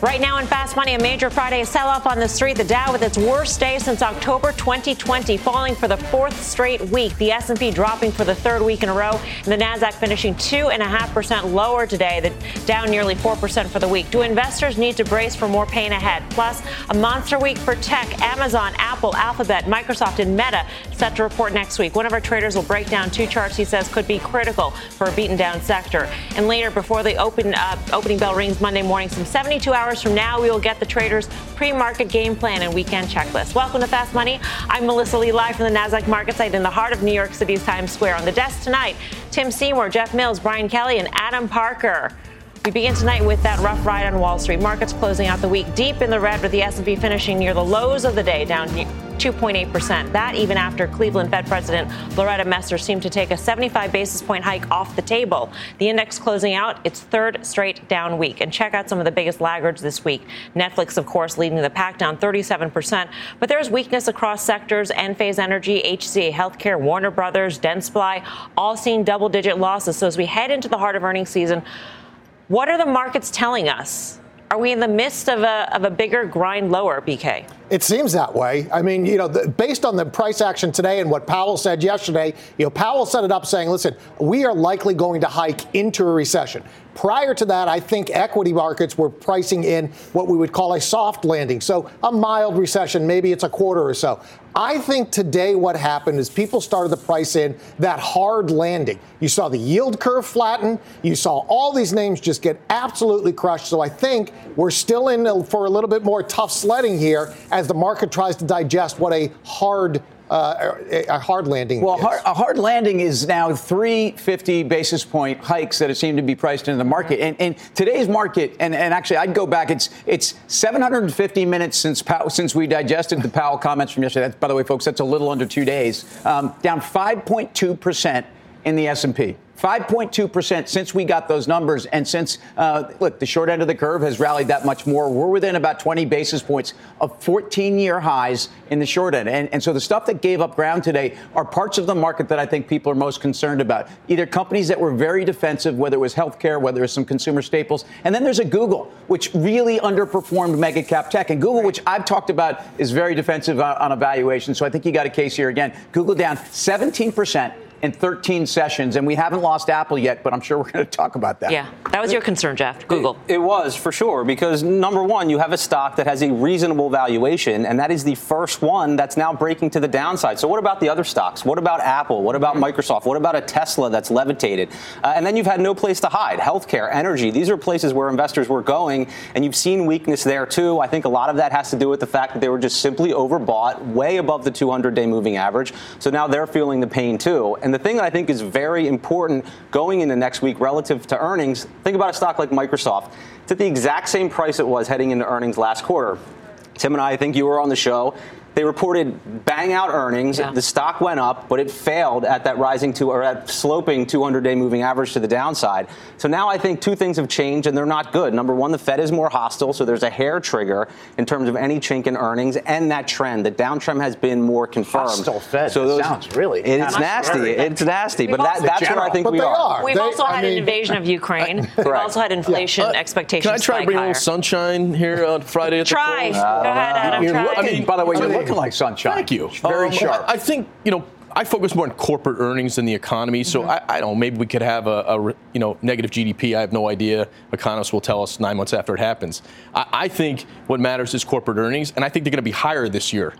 Right now in Fast Money, a major Friday sell off on the street. The Dow with its worst day since October 2020, falling for the fourth straight week. The S&P dropping for the third week in a row, and the Nasdaq finishing two and a half percent lower today. The down nearly four percent for the week. Do investors need to brace for more pain ahead? Plus, a monster week for tech. Amazon, Apple, Alphabet, Microsoft, and Meta set to report next week. One of our traders will break down two charts he says could be critical for a beaten down sector. And later, before the open uh, opening bell rings Monday morning, some 72 hours hours from now, we will get the traders' pre market game plan and weekend checklist. Welcome to Fast Money. I'm Melissa Lee, live from the NASDAQ market site in the heart of New York City's Times Square. On the desk tonight, Tim Seymour, Jeff Mills, Brian Kelly, and Adam Parker. We begin tonight with that rough ride on Wall Street. Markets closing out the week deep in the red with the S&P finishing near the lows of the day, down 2.8%. That even after Cleveland Fed President Loretta Mester seemed to take a 75 basis point hike off the table. The index closing out its third straight down week. And check out some of the biggest laggards this week. Netflix, of course, leading the pack down 37%. But there's weakness across sectors. Enphase Energy, HCA Healthcare, Warner Brothers, Dentsply, all seeing double digit losses. So as we head into the heart of earnings season, what are the markets telling us? Are we in the midst of a, of a bigger grind lower, BK? It seems that way. I mean, you know, the, based on the price action today and what Powell said yesterday, you know, Powell set it up saying, listen, we are likely going to hike into a recession. Prior to that, I think equity markets were pricing in what we would call a soft landing. So a mild recession, maybe it's a quarter or so. I think today what happened is people started to price in that hard landing. You saw the yield curve flatten. You saw all these names just get absolutely crushed. So I think we're still in for a little bit more tough sledding here as the market tries to digest what a hard uh, a hard landing. Is. Well, hard, a hard landing is now 350 basis point hikes that have seemed to be priced into the market. And, and today's market, and, and, actually, I'd go back. It's it's 750 minutes since Powell, since we digested the Powell comments from yesterday. That's, by the way, folks, that's a little under two days. Um, down 5.2 percent in the S&P. 5.2% since we got those numbers. And since, uh, look, the short end of the curve has rallied that much more. We're within about 20 basis points of 14 year highs in the short end. And, and so the stuff that gave up ground today are parts of the market that I think people are most concerned about. Either companies that were very defensive, whether it was healthcare, whether it was some consumer staples. And then there's a Google, which really underperformed mega cap tech. And Google, which I've talked about, is very defensive on, on evaluation. So I think you got a case here again. Google down 17% in 13 sessions, and we haven't lost Apple yet, but I'm sure we're going to talk about that. Yeah, that was your concern, Jeff. Google. It, it, was for sure because number one, you have a stock that has a reasonable valuation, and that is the first one that's now breaking to the downside. So what about the other stocks? What about Apple? What about Microsoft? What about a Tesla that's levitated? Uh, and then you've had no place to hide. Healthcare, energy. These are places where investors were going, and you've seen weakness there too. I think a lot of that has to do with the fact that they were just simply overbought, way above the 200-day moving average. So now they're feeling the pain too. And the thing that I think is very important going into next week relative to earnings, think about a stock like Microsoft. It's at the exact same price it was heading into earnings last quarter. Tim and I, I think you were on the show. They reported bang out earnings. Yeah. The stock went up, but it failed at that rising to or at sloping 200-day moving average to the downside. So now I think two things have changed, and they're not good. Number one, the Fed is more hostile, so there's a hair trigger in terms of any chink in earnings, and that trend, the downtrend has been more confirmed. Hostile Fed. So those, sounds really. It's nasty. It's nasty. We've but that, that's general, where I think we are. are. We've they, also I had mean, an invasion of Ukraine. We've also had inflation yeah. uh, expectations. Can I try to bring higher. a little sunshine here on Friday? At try. The Go ahead, Adam. Try. I mean, by the way, you're looking like sunshine. Thank you. Very um, sharp. I think you know. I focus more on corporate earnings than the economy. So mm-hmm. I, I, don't know. Maybe we could have a, a, you know negative GDP. I have no idea. Economists will tell us nine months after it happens. I, I think what matters is corporate earnings, and I think they're going to be higher this year.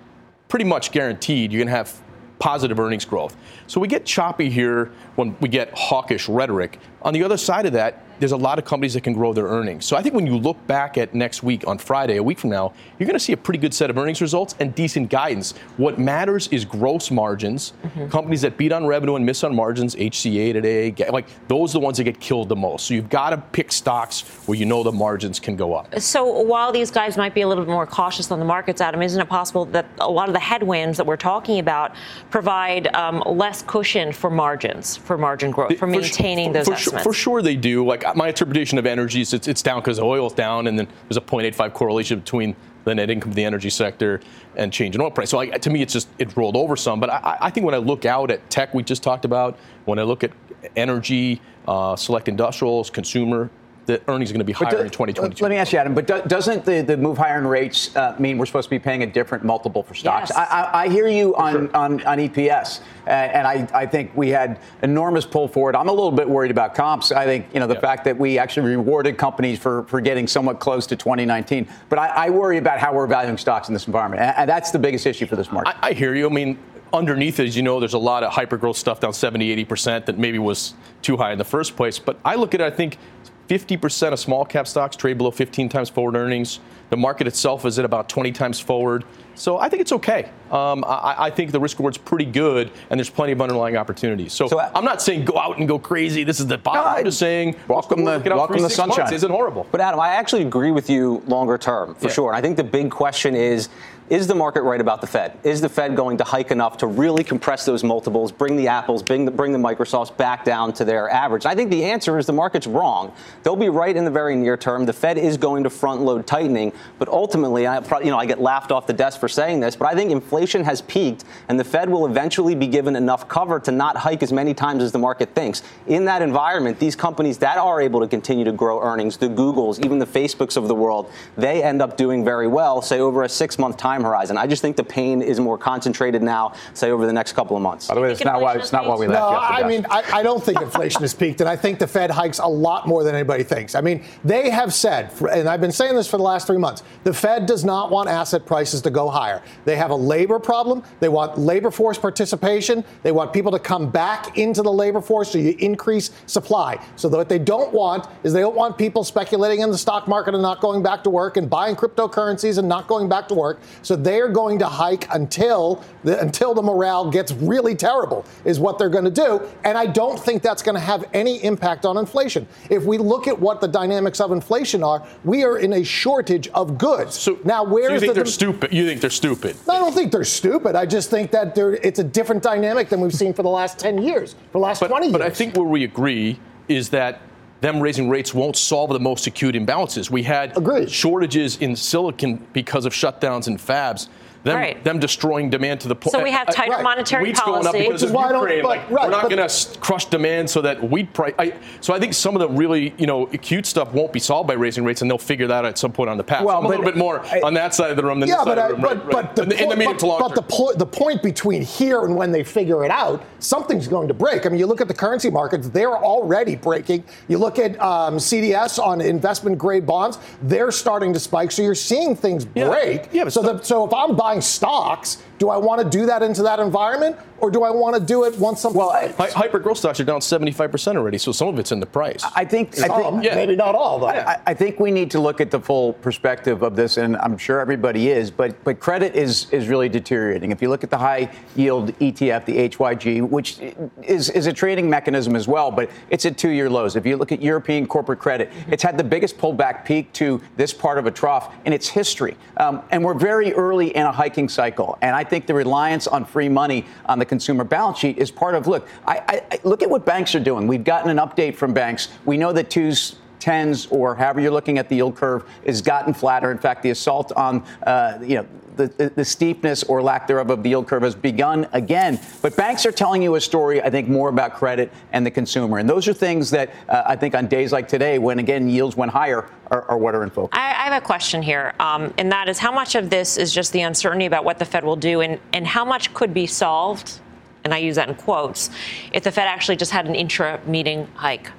Pretty much guaranteed. You're going to have positive earnings growth. So we get choppy here when we get hawkish rhetoric. On the other side of that, there's a lot of companies that can grow their earnings. So I think when you look back at next week on Friday, a week from now, you're going to see a pretty good set of earnings results and decent guidance. What matters is gross margins. Mm-hmm. Companies that beat on revenue and miss on margins, HCA today, like those are the ones that get killed the most. So you've got to pick stocks where you know the margins can go up. So while these guys might be a little bit more cautious on the markets, Adam, isn't it possible that a lot of the headwinds that we're talking about provide um, less cushion for margins, for margin growth, for maintaining for, those for estimates? Sure, for sure they do. Like my interpretation of energy is it's, it's down because oil's down, and then there's a 0.85 correlation between the net income of the energy sector and change in oil price. So to me, it's just it rolled over some. But I, I, think when I look out at tech, we just talked about, when I look at energy, uh, select industrials, consumer, the earnings are going to be higher do, in 2022. Let me ask you, Adam, but do, doesn't the, the move higher in rates uh, mean we're supposed to be paying a different multiple for stocks? Yes. I, I, I, hear you on, sure. on, on, EPS, uh, and I, I think we had enormous pull forward. I'm a little bit worried about comps. I think, you know, the yeah. fact that we actually rewarded companies for, for getting somewhat close to 2019. But I, I worry about how we're valuing stocks in this environment, and that's the biggest issue for this market. I, I hear you. I mean, underneath as you know, there's a lot of hyper growth stuff down 70, 80% that maybe was too high in the first place. But I look at it, I think 50% of small cap stocks trade below 15 times forward earnings. The market itself is at about 20 times forward. So I think it's okay. Um, I, I, think the risk reward's pretty good, and there's plenty of underlying opportunities. So, so I'm not saying go out and go crazy. This is the bottom. No, I'm just saying welcome the welcome the sunshine. Isn't horrible. But Adam, I actually agree with you longer term for yeah. sure. And I think the big question is is the market right about the Fed? Is the Fed going to hike enough to really compress those multiples, bring the Apples, bring the, bring the Microsofts back down to their average? I think the answer is the market's wrong. They'll be right in the very near term. The Fed is going to front load tightening, but ultimately, I, you know, I get laughed off the desk for saying this, but I think inflation has peaked, and the Fed will eventually be given enough cover to not hike as many times as the market thinks. In that environment, these companies that are able to continue to grow earnings, the Googles, even the Facebooks of the world, they end up doing very well, say over a six-month time time horizon. I just think the pain is more concentrated now, say over the next couple of months. By the way, it's not why it's not why we left. No, I mean I, I, don't think inflation has peaked, and I think the Fed hikes a lot more than anybody thinks. I mean, they have said, and I've been saying this for the last three months, the Fed does not want asset prices to go higher. They have a labor problem. They want labor force participation. They want people to come back into the labor force, so you increase supply. So what they don't want is they don't want people speculating in the stock market and not going back to work and buying cryptocurrencies and not going back to work. So they're going to hike until the, until the morale gets really terrible, is what they're going to do. And I don't think that's going to have any impact on inflation. If we look at what the dynamics of inflation are, we are in a shortage of goods. So now, where so you think the, they're stupid? You think they're stupid? I don't think they're stupid. I just think that it's a different dynamic than we've seen for the last 10 years, for the last but, 20 years. But I think where we agree is that them raising rates won't solve the most acute imbalances. We had Agreed. shortages in silicon because of shutdowns in fabs them, right. them destroying demand to the point. So we have tighter uh, right. monetary Wheat's policy. going up because of Ukraine. But, like, right, we're not going to crush demand so that wheat price. I, so I think some of the really you know acute stuff won't be solved by raising rates, and they'll figure that out at some point on the path. Well, so I'm a little bit more I, on that side of the room than yeah, this but, side of the room. But, but the, in, the, in the medium but, to long but the, the point between here and when they figure it out, something's going to break. I mean, you look at the currency markets; they're already breaking. You look at um, CDS on investment grade bonds; they're starting to spike. So you're seeing things break. Yeah, yeah so, the, so if I'm buying stocks do I want to do that into that environment, or do I want to do it once something? Well, hi- hyper growth stocks are down 75% already, so some of it's in the price. I think, some, I think yeah. maybe not all, though. I, I, think we need to look at the full perspective of this, and I'm sure everybody is. But but credit is is really deteriorating. If you look at the high yield ETF, the HYG, which is is a trading mechanism as well, but it's at two year lows. If you look at European corporate credit, it's had the biggest pullback peak to this part of a trough in its history, um, and we're very early in a hiking cycle. And I think the reliance on free money on the consumer balance sheet is part of look. I, I, look at what banks are doing. We've gotten an update from banks. We know that twos tens or however you're looking at the yield curve has gotten flatter. In fact, the assault on uh, you know the, the, steepness or lack thereof of the yield curve has begun again. But banks are telling you a story, I think, more about credit and the consumer. And those are things that uh, I think on days like today, when again yields went higher, are, are what are in focus. I, I have a question here, um, and that is how much of this is just the uncertainty about what the Fed will do, and, and how much could be solved, and I use that in quotes, if the Fed actually just had an intra meeting hike?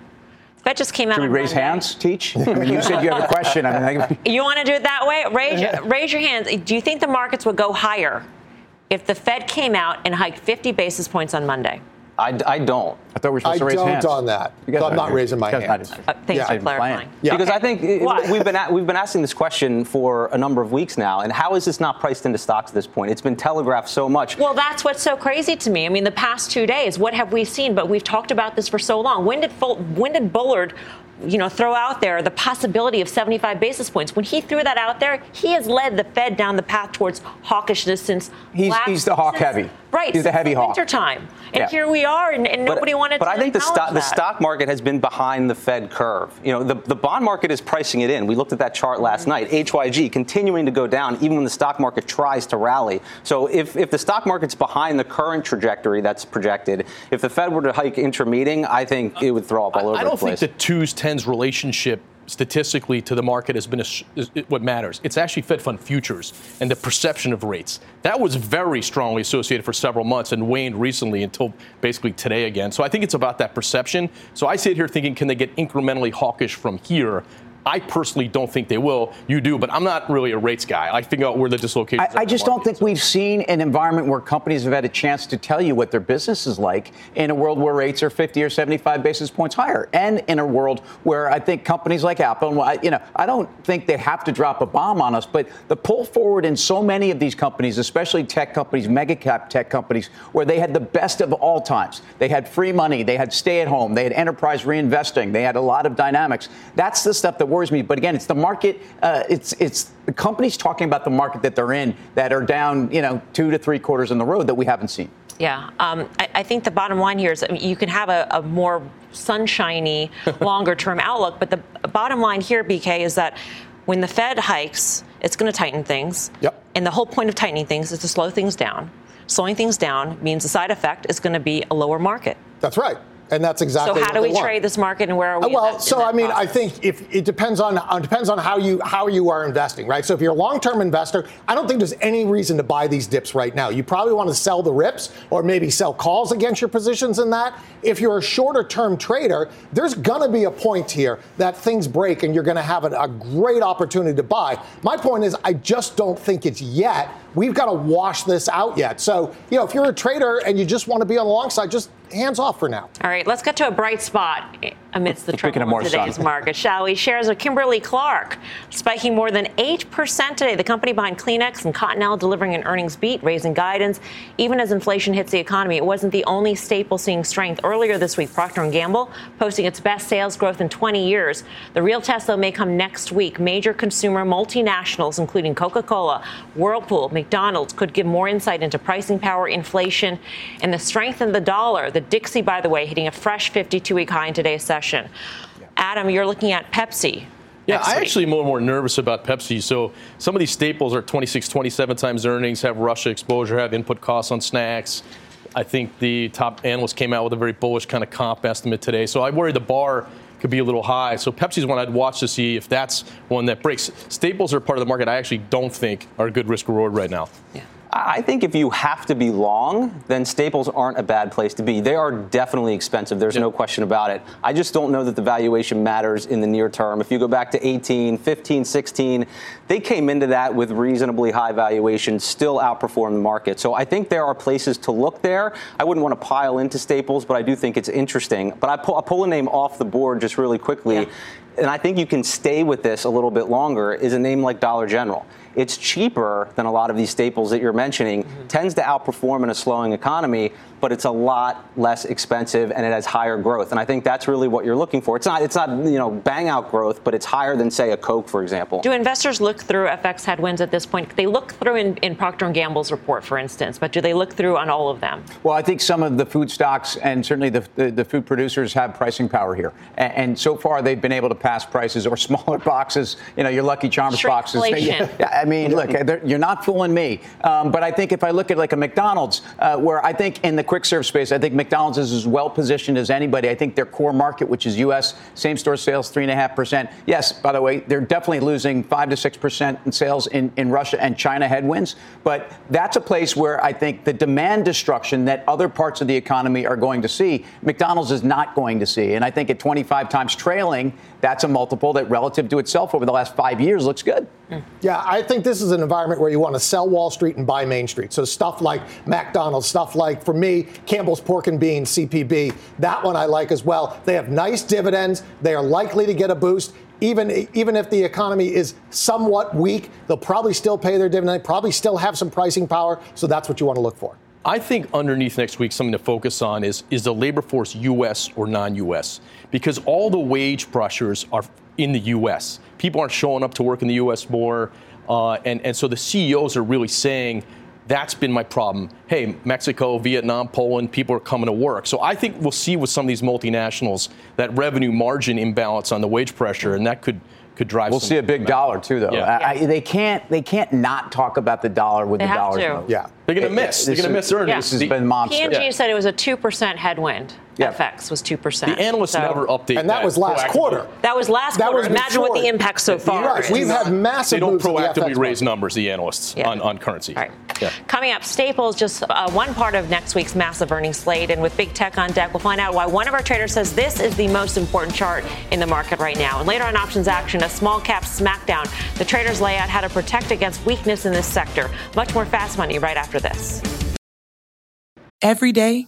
That just came out. Should we raise Monday. hands, Teach? I mean, you said you have a question. I mean, you want to do it that way? Raise, raise your hands. Do you think the markets would go higher if the Fed came out and hiked 50 basis points on Monday? I, I don't. I thought we were supposed I to raise don't hands. on that. So I'm not raising my hand. Uh, thanks Yeah. for I'm playing. clarifying. Yeah. Because I think it- we've been at, we've been asking this question for a number of weeks now, and how is this not priced into stocks at this point? It's been telegraphed so much. Well, that's what's so crazy to me. I mean, the past two days, what have we seen? But we've talked about this for so long. When did Ful- when did Bullard, you know, throw out there the possibility of 75 basis points? When he threw that out there, he has led the Fed down the path towards hawkishness since He's- last, he's the hawk since- heavy. Right, He's the since heavy hawk. Winter time, and Yeah. here we are, and, and But- nobody wanted but to. But I think the stock, the stock market has been behind the Fed curve. You know, the, the bond market is pricing it in. We looked at that chart last Mm-hmm. night. HYG continuing to go down even when the stock market tries to rally. So if, if the stock market's behind the current trajectory that's projected, if the Fed were to hike intermeeting, I think it would throw up all over I don't the place. think the twos tens relationship statistically to the market has been a, is what matters. It's actually Fed fund futures and the perception of rates. That was very strongly associated for several months and waned recently until basically today again. So I think it's about that perception. So I sit here thinking, can they get incrementally hawkish from here? I personally don't think they will. You do, but I'm not really a rates guy. I figure out where the dislocation. I, I just don't think we've seen an environment where companies have had a chance to tell you what their business is like in a world where rates are 50 or 75 basis points higher, and in a world where I think companies like Apple, and you know, I don't think they have to drop a bomb on us, but the pull forward in so many of these companies, especially tech companies, mega cap tech companies, where they had the best of all times. They had free money, they had stay at home, they had enterprise reinvesting, they had a lot of dynamics. That's the stuff that worries me. But again, it's the market. Uh, it's it's the companies talking about the market that they're in that are down, you know, two to three quarters in the road that we haven't seen. Yeah, um, I, I think the bottom line here is I mean, you can have a, a more sunshiny, longer term outlook, but the bottom line here, BK, is that when the Fed hikes, it's going to tighten things. Yep. And the whole point of tightening things is to slow things down. Slowing things down means the side effect is going to be a lower market. That's right. And that's exactly so how do we want. trade this market and where are we? in Well, that- so I mean, I think if it depends on uh, depends on how you how you are investing, right? So if you're a long-term investor, I don't think there's any reason to buy these dips right now. You probably want to sell the rips or maybe sell calls against your positions in that. If you're a shorter-term trader, there's going to be a point here that things break and you're going to have a, a great opportunity to buy. My point is, I just don't think it's yet. We've got to wash this out yet. So you know, if you're a trader and you just want to be on the long side, just hands off for now. All right, let's get to a bright spot amidst the Speaking trouble of more today's sun. market, shall we? Shares of Kimberly Clark spiking more than 8% today. The company behind Kleenex and Cottonelle delivering an earnings beat, raising guidance, even as inflation hits the economy. It wasn't the only staple seeing strength. Earlier this week, Procter & Gamble posting its best sales growth in 20 years. The real test, though, may come next week. Major consumer multinationals, including Coca-Cola, Whirlpool, McDonald's, could give more insight into pricing power, inflation, and the strength in the dollar. The Dixie, by the way, hitting a fresh 52-week high in today's session. Adam, you're looking at Pepsi. Yeah, I week. actually am more and more nervous about Pepsi. So some of these staples are 26, 27 times earnings, have Russia exposure, have input costs on snacks. I think the top analyst came out with a very bullish kind of comp estimate today. So I worry the bar could be a little high. So Pepsi's one I'd watch to see if that's one that breaks. Staples are part of the market I actually don't think are a good risk reward right now. Yeah. I think if you have to be long, then staples aren't a bad place to be. They are definitely expensive. There's no question about it. I just don't know that the valuation matters in the near term. If you go back to 18, 15, 16, they came into that with reasonably high valuations, still outperformed the market. So I think there are places to look there. I wouldn't want to pile into staples, but I do think it's interesting. But I pull, I'll pull a name off the board just really quickly. Yeah. And I think you can stay with this a little bit longer, is a name like Dollar General. It's cheaper than a lot of these staples that you're mentioning, mm-hmm. tends to outperform in a slowing economy, but it's a lot less expensive and it has higher growth. And I think that's really what you're looking for. It's not it's not, you know, bang out growth, but it's higher than say a Coke, for example. Do investors look through FX headwinds at this point? They look through in, in Procter & Gamble's report, for instance, but do they look through on all of them? Well, I think some of the food stocks and certainly the, the, the food producers have pricing power here. And, and so far, they've been able to pass prices or smaller boxes, you know, your Lucky Charms boxes. Shrinkflation. Yeah, I mean, look, you're not fooling me. Um, but I think if I look at like a McDonald's, uh, where I think in the quick serve space, I think McDonald's is as well positioned as anybody. I think their core market, which is U.S. same store sales, three and a half percent. Yes, by the way, they're definitely losing five to six percent in sales in, in Russia and China headwinds. But that's a place where I think the demand destruction that other parts of the economy are going to see, McDonald's is not going to see. And I think at 25 times trailing, that's a multiple that relative to itself over the last five years looks good. Mm. Yeah, I think this is an environment where you want to sell Wall Street and buy Main Street. So stuff like McDonald's, stuff like, for me, Campbell's Pork and Beans, CPB, that one I like as well. They have nice dividends. They are likely to get a boost. Even, even if the economy is somewhat weak, they'll probably still pay their dividend, probably still have some pricing power. So that's what you want to look for. I think underneath next week, something to focus on is is the labor force U.S. or non-U.S. Because all the wage pressures are in the U.S. People aren't showing up to work in the U.S. more, uh, and and so the CEOs are really saying. That's been my problem. Hey, Mexico, Vietnam, Poland, people are coming to work. So I think we'll see with some of these multinationals that revenue margin imbalance on the wage pressure, and that could could drive. We'll see a big dollar too, though. Yeah. I, I, they can't they can't not talk about the dollar with they the dollar. Yeah, they're going to miss. They're going to miss earnings. Yeah. This has been monster. P&G yeah. said it was a two percent headwind. Yeah. FX was 2%. The analysts so. never update And that, that was last quarter. That was last that quarter. Was Imagine what the impact so far right. We've had massive They don't proactively the raise numbers, the analysts, yeah. on, on currency. Right. Yeah. Coming up, Staples, just uh, one part of next week's massive earnings slate. And with big tech on deck, we'll find out why one of our traders says this is the most important chart in the market right now. And later on options action, a small cap smackdown. The traders lay out how to protect against weakness in this sector. Much more fast money right after this. Every day,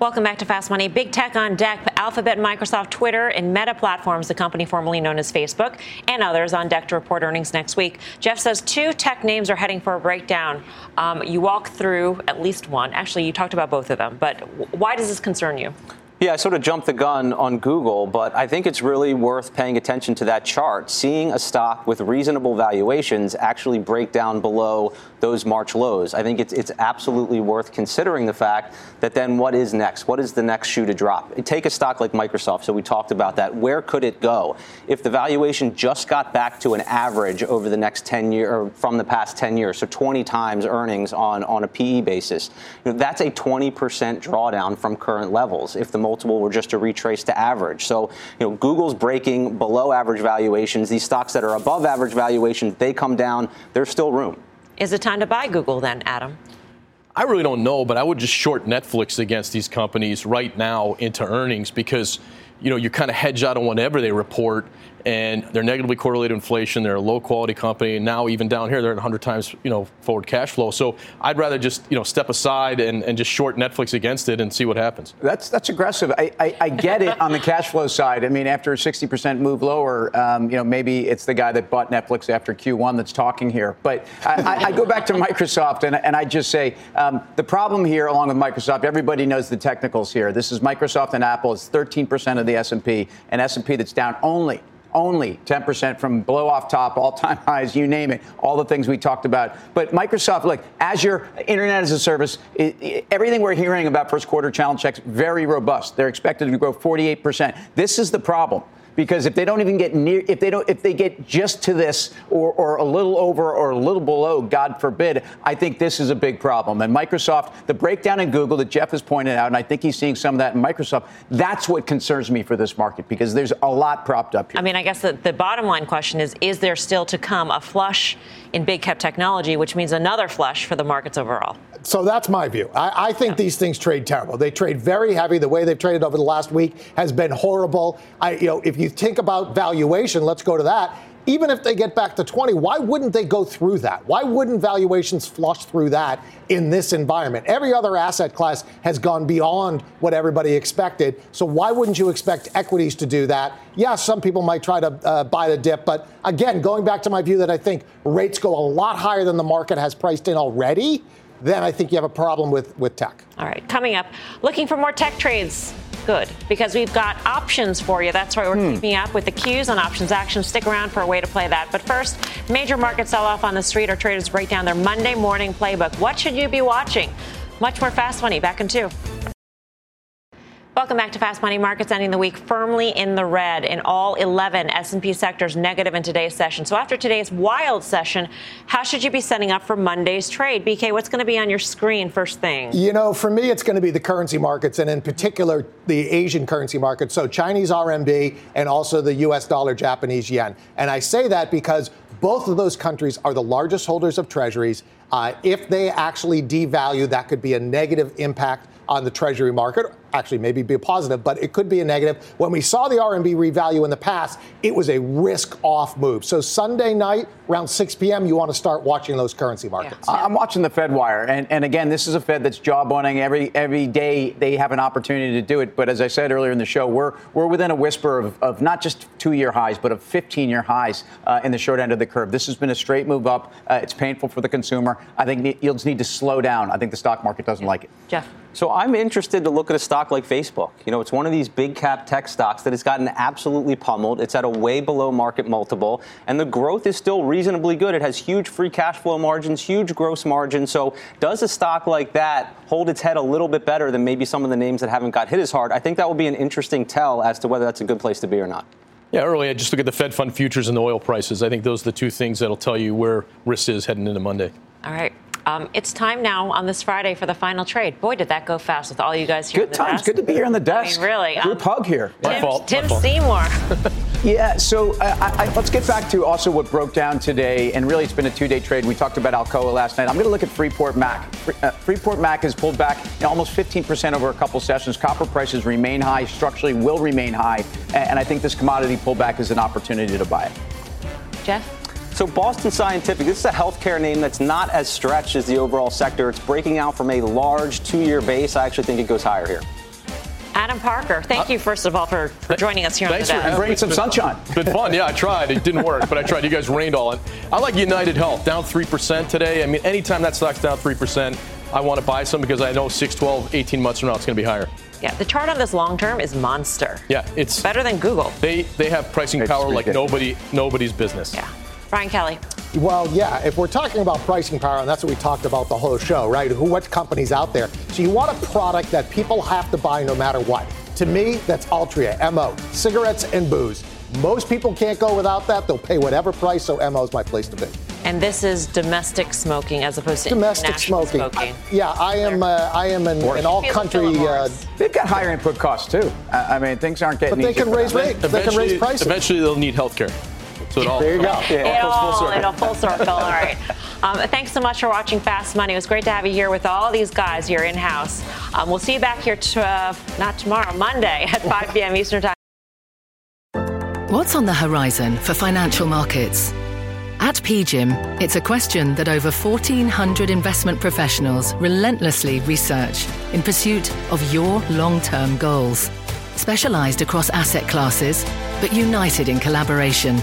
Welcome back to Fast Money. Big tech on deck. Alphabet, Microsoft, Twitter, and Meta Platforms, the company formerly known as Facebook, and others on deck to report earnings next week. Jeff says two tech names are heading for a breakdown. Um, you walk through at least one. Actually, you talked about both of them, but why does this concern you? Yeah, I sort of jumped the gun on Google, but I think it's really worth paying attention to that chart. Seeing a stock with reasonable valuations actually break down below those March lows. I think it's, it's absolutely worth considering the fact that then what is next? What is the next shoe to drop? Take a stock like Microsoft. So we talked about that. Where could it go? If the valuation just got back to an average over the next 10 years, or from the past 10 years, so 20 times earnings on, on a PE basis, you know, that's a 20% drawdown from current levels. If the multiple were just to retrace to average. So, you know, Google's breaking below average valuations. These stocks that are above average valuations, they come down. There's still room. Is it time to buy Google then, Adam? I really don't know, but I would just short Netflix against these companies right now into earnings because, you know, you kind of hedge out on whatever they report and they're negatively correlated to inflation. They're a low quality company, and now even down here, they're at 100 times you know forward cash flow. So I'd rather just you know step aside and, and just short Netflix against it and see what happens. That's that's aggressive. I, I, I get it on the cash flow side. I mean, after a 60% move lower, um, you know maybe it's the guy that bought Netflix after Q1 that's talking here. But I, I go back to Microsoft, and, and I just say um, the problem here, along with Microsoft, everybody knows the technicals here. This is Microsoft and Apple. It's 13% of the S&P, and S&P that's down only only 10% from blow off top, all time highs, you name it, all the things we talked about. But Microsoft, look, Azure, Internet as a Service, it, it, everything we're hearing about first quarter channel checks, very robust. They're expected to grow 48%. This is the problem because if they don't even get near, if they don't, if they get just to this or, or a little over or a little below, God forbid, I think this is a big problem. And Microsoft, the breakdown in Google that Jeff has pointed out, and I think he's seeing some of that in Microsoft, that's what concerns me for this market because there's a lot propped up here. I mean, I guess the, the bottom line question is, is there still to come a flush in big cap technology, which means another flush for the markets overall? So that's my view. I, I think yeah. these things trade terrible. They trade very heavy. The way they've traded over the last week has been horrible. I, you know, if you think about valuation, let's go to that. even if they get back to 20, why wouldn't they go through that? Why wouldn't valuations flush through that in this environment? Every other asset class has gone beyond what everybody expected. So why wouldn't you expect equities to do that? Yeah, some people might try to uh, buy the dip, but again, going back to my view that I think rates go a lot higher than the market has priced in already, then I think you have a problem with, with tech. All right, coming up, looking for more tech trades good because we've got options for you. That's why we're hmm. keeping up with the cues on options action. Stick around for a way to play that. But first, major market sell off on the street. Our traders break down their Monday morning playbook. What should you be watching? Much more fast money. Back in two. Welcome back to Fast Money Markets, ending the week firmly in the red in all 11 S&P sectors negative in today's session. So after today's wild session, how should you be setting up for Monday's trade? BK, what's going to be on your screen first thing? You know, for me, it's going to be the currency markets, and in particular, the Asian currency markets. So Chinese RMB and also the U.S. dollar, Japanese yen. And I say that because both of those countries are the largest holders of treasuries. Uh, if they actually devalue, that could be a negative impact on the Treasury market. Actually, maybe be a positive, but it could be a negative. When we saw the RMB revalue in the past, it was a risk off move. So Sunday night, around 6 p.m., you want to start watching those currency markets. Yeah. I'm watching the Fed wire. And, and again, this is a Fed that's jawboning. Every, every day they have an opportunity to do it. But as I said earlier in the show, we're, we're within a whisper of, of not just two year highs, but of 15 year highs uh, in the short end of the curve. This has been a straight move up. Uh, it's painful for the consumer. I think yields need to slow down. I think the stock market doesn't like it. Jeff. So I'm interested to look at a stock like Facebook. You know, it's one of these big cap tech stocks that has gotten absolutely pummeled. It's at a way below market multiple, and the growth is still reasonably good. It has huge free cash flow margins, huge gross margins. So does a stock like that hold its head a little bit better than maybe some of the names that haven't got hit as hard? I think that will be an interesting tell as to whether that's a good place to be or not. Yeah, early I just look at the Fed fund futures and the oil prices. I think those are the two things that'll tell you where risk is heading into Monday. All right. Um, it's time now on this Friday for the final trade. Boy, did that go fast with all you guys here. Good times. Desk. Good to be here on the desk. I mean, really. Group um, hug here. My Tim, fault. Tim My fault. Seymour. yeah. So uh, I, I, let's get back to also what broke down today, and really it's been a two-day trade. We talked about Alcoa last night. I'm going to look at Freeport Mac. Uh, Freeport Mac has pulled back you know, almost 15% over a couple sessions. Copper prices remain high. Structurally, will remain high, and, and I think this commodity pullback is an opportunity to buy it. Jeff. So, Boston Scientific, this is a healthcare name that's not as stretched as the overall sector. It's breaking out from a large two year base. I actually think it goes higher here. Adam Parker, thank you, first of all, for, for joining us here Thanks on the for bringing some sunshine. Been fun. Yeah, I tried. It didn't work, but I tried. You guys rained all it. I like United Health, down 3% today. I mean, anytime that stock's down 3%, I want to buy some because I know 6, 12, 18 months from now it's going to be higher. Yeah, the chart on this long term is monster. Yeah, it's better than Google. They they have pricing it's power ridiculous. like nobody nobody's business. Yeah. Brian Kelly. Well, yeah, if we're talking about pricing power, and that's what we talked about the whole show, right? Who, what companies out there? So you want a product that people have to buy no matter what. To me, that's Altria, MO, cigarettes and booze. Most people can't go without that. They'll pay whatever price, so MO is my place to be. And this is domestic smoking as opposed to domestic smoking. smoking. I, yeah, I am. Uh, I am an, an all country. Uh, They've got higher input costs too. I mean, things aren't getting. But they can raise rates. They can raise prices. Eventually, they'll need health care. So it all, there you go. Yeah. It all, full circle. full circle. all right. Um, thanks so much for watching Fast Money. It was great to have you here with all these guys here in house. Um, we'll see you back here, to, uh, not tomorrow, Monday at 5 p.m. Eastern Time. What's on the horizon for financial markets? At PGIM, it's a question that over 1,400 investment professionals relentlessly research in pursuit of your long term goals. Specialized across asset classes, but united in collaboration.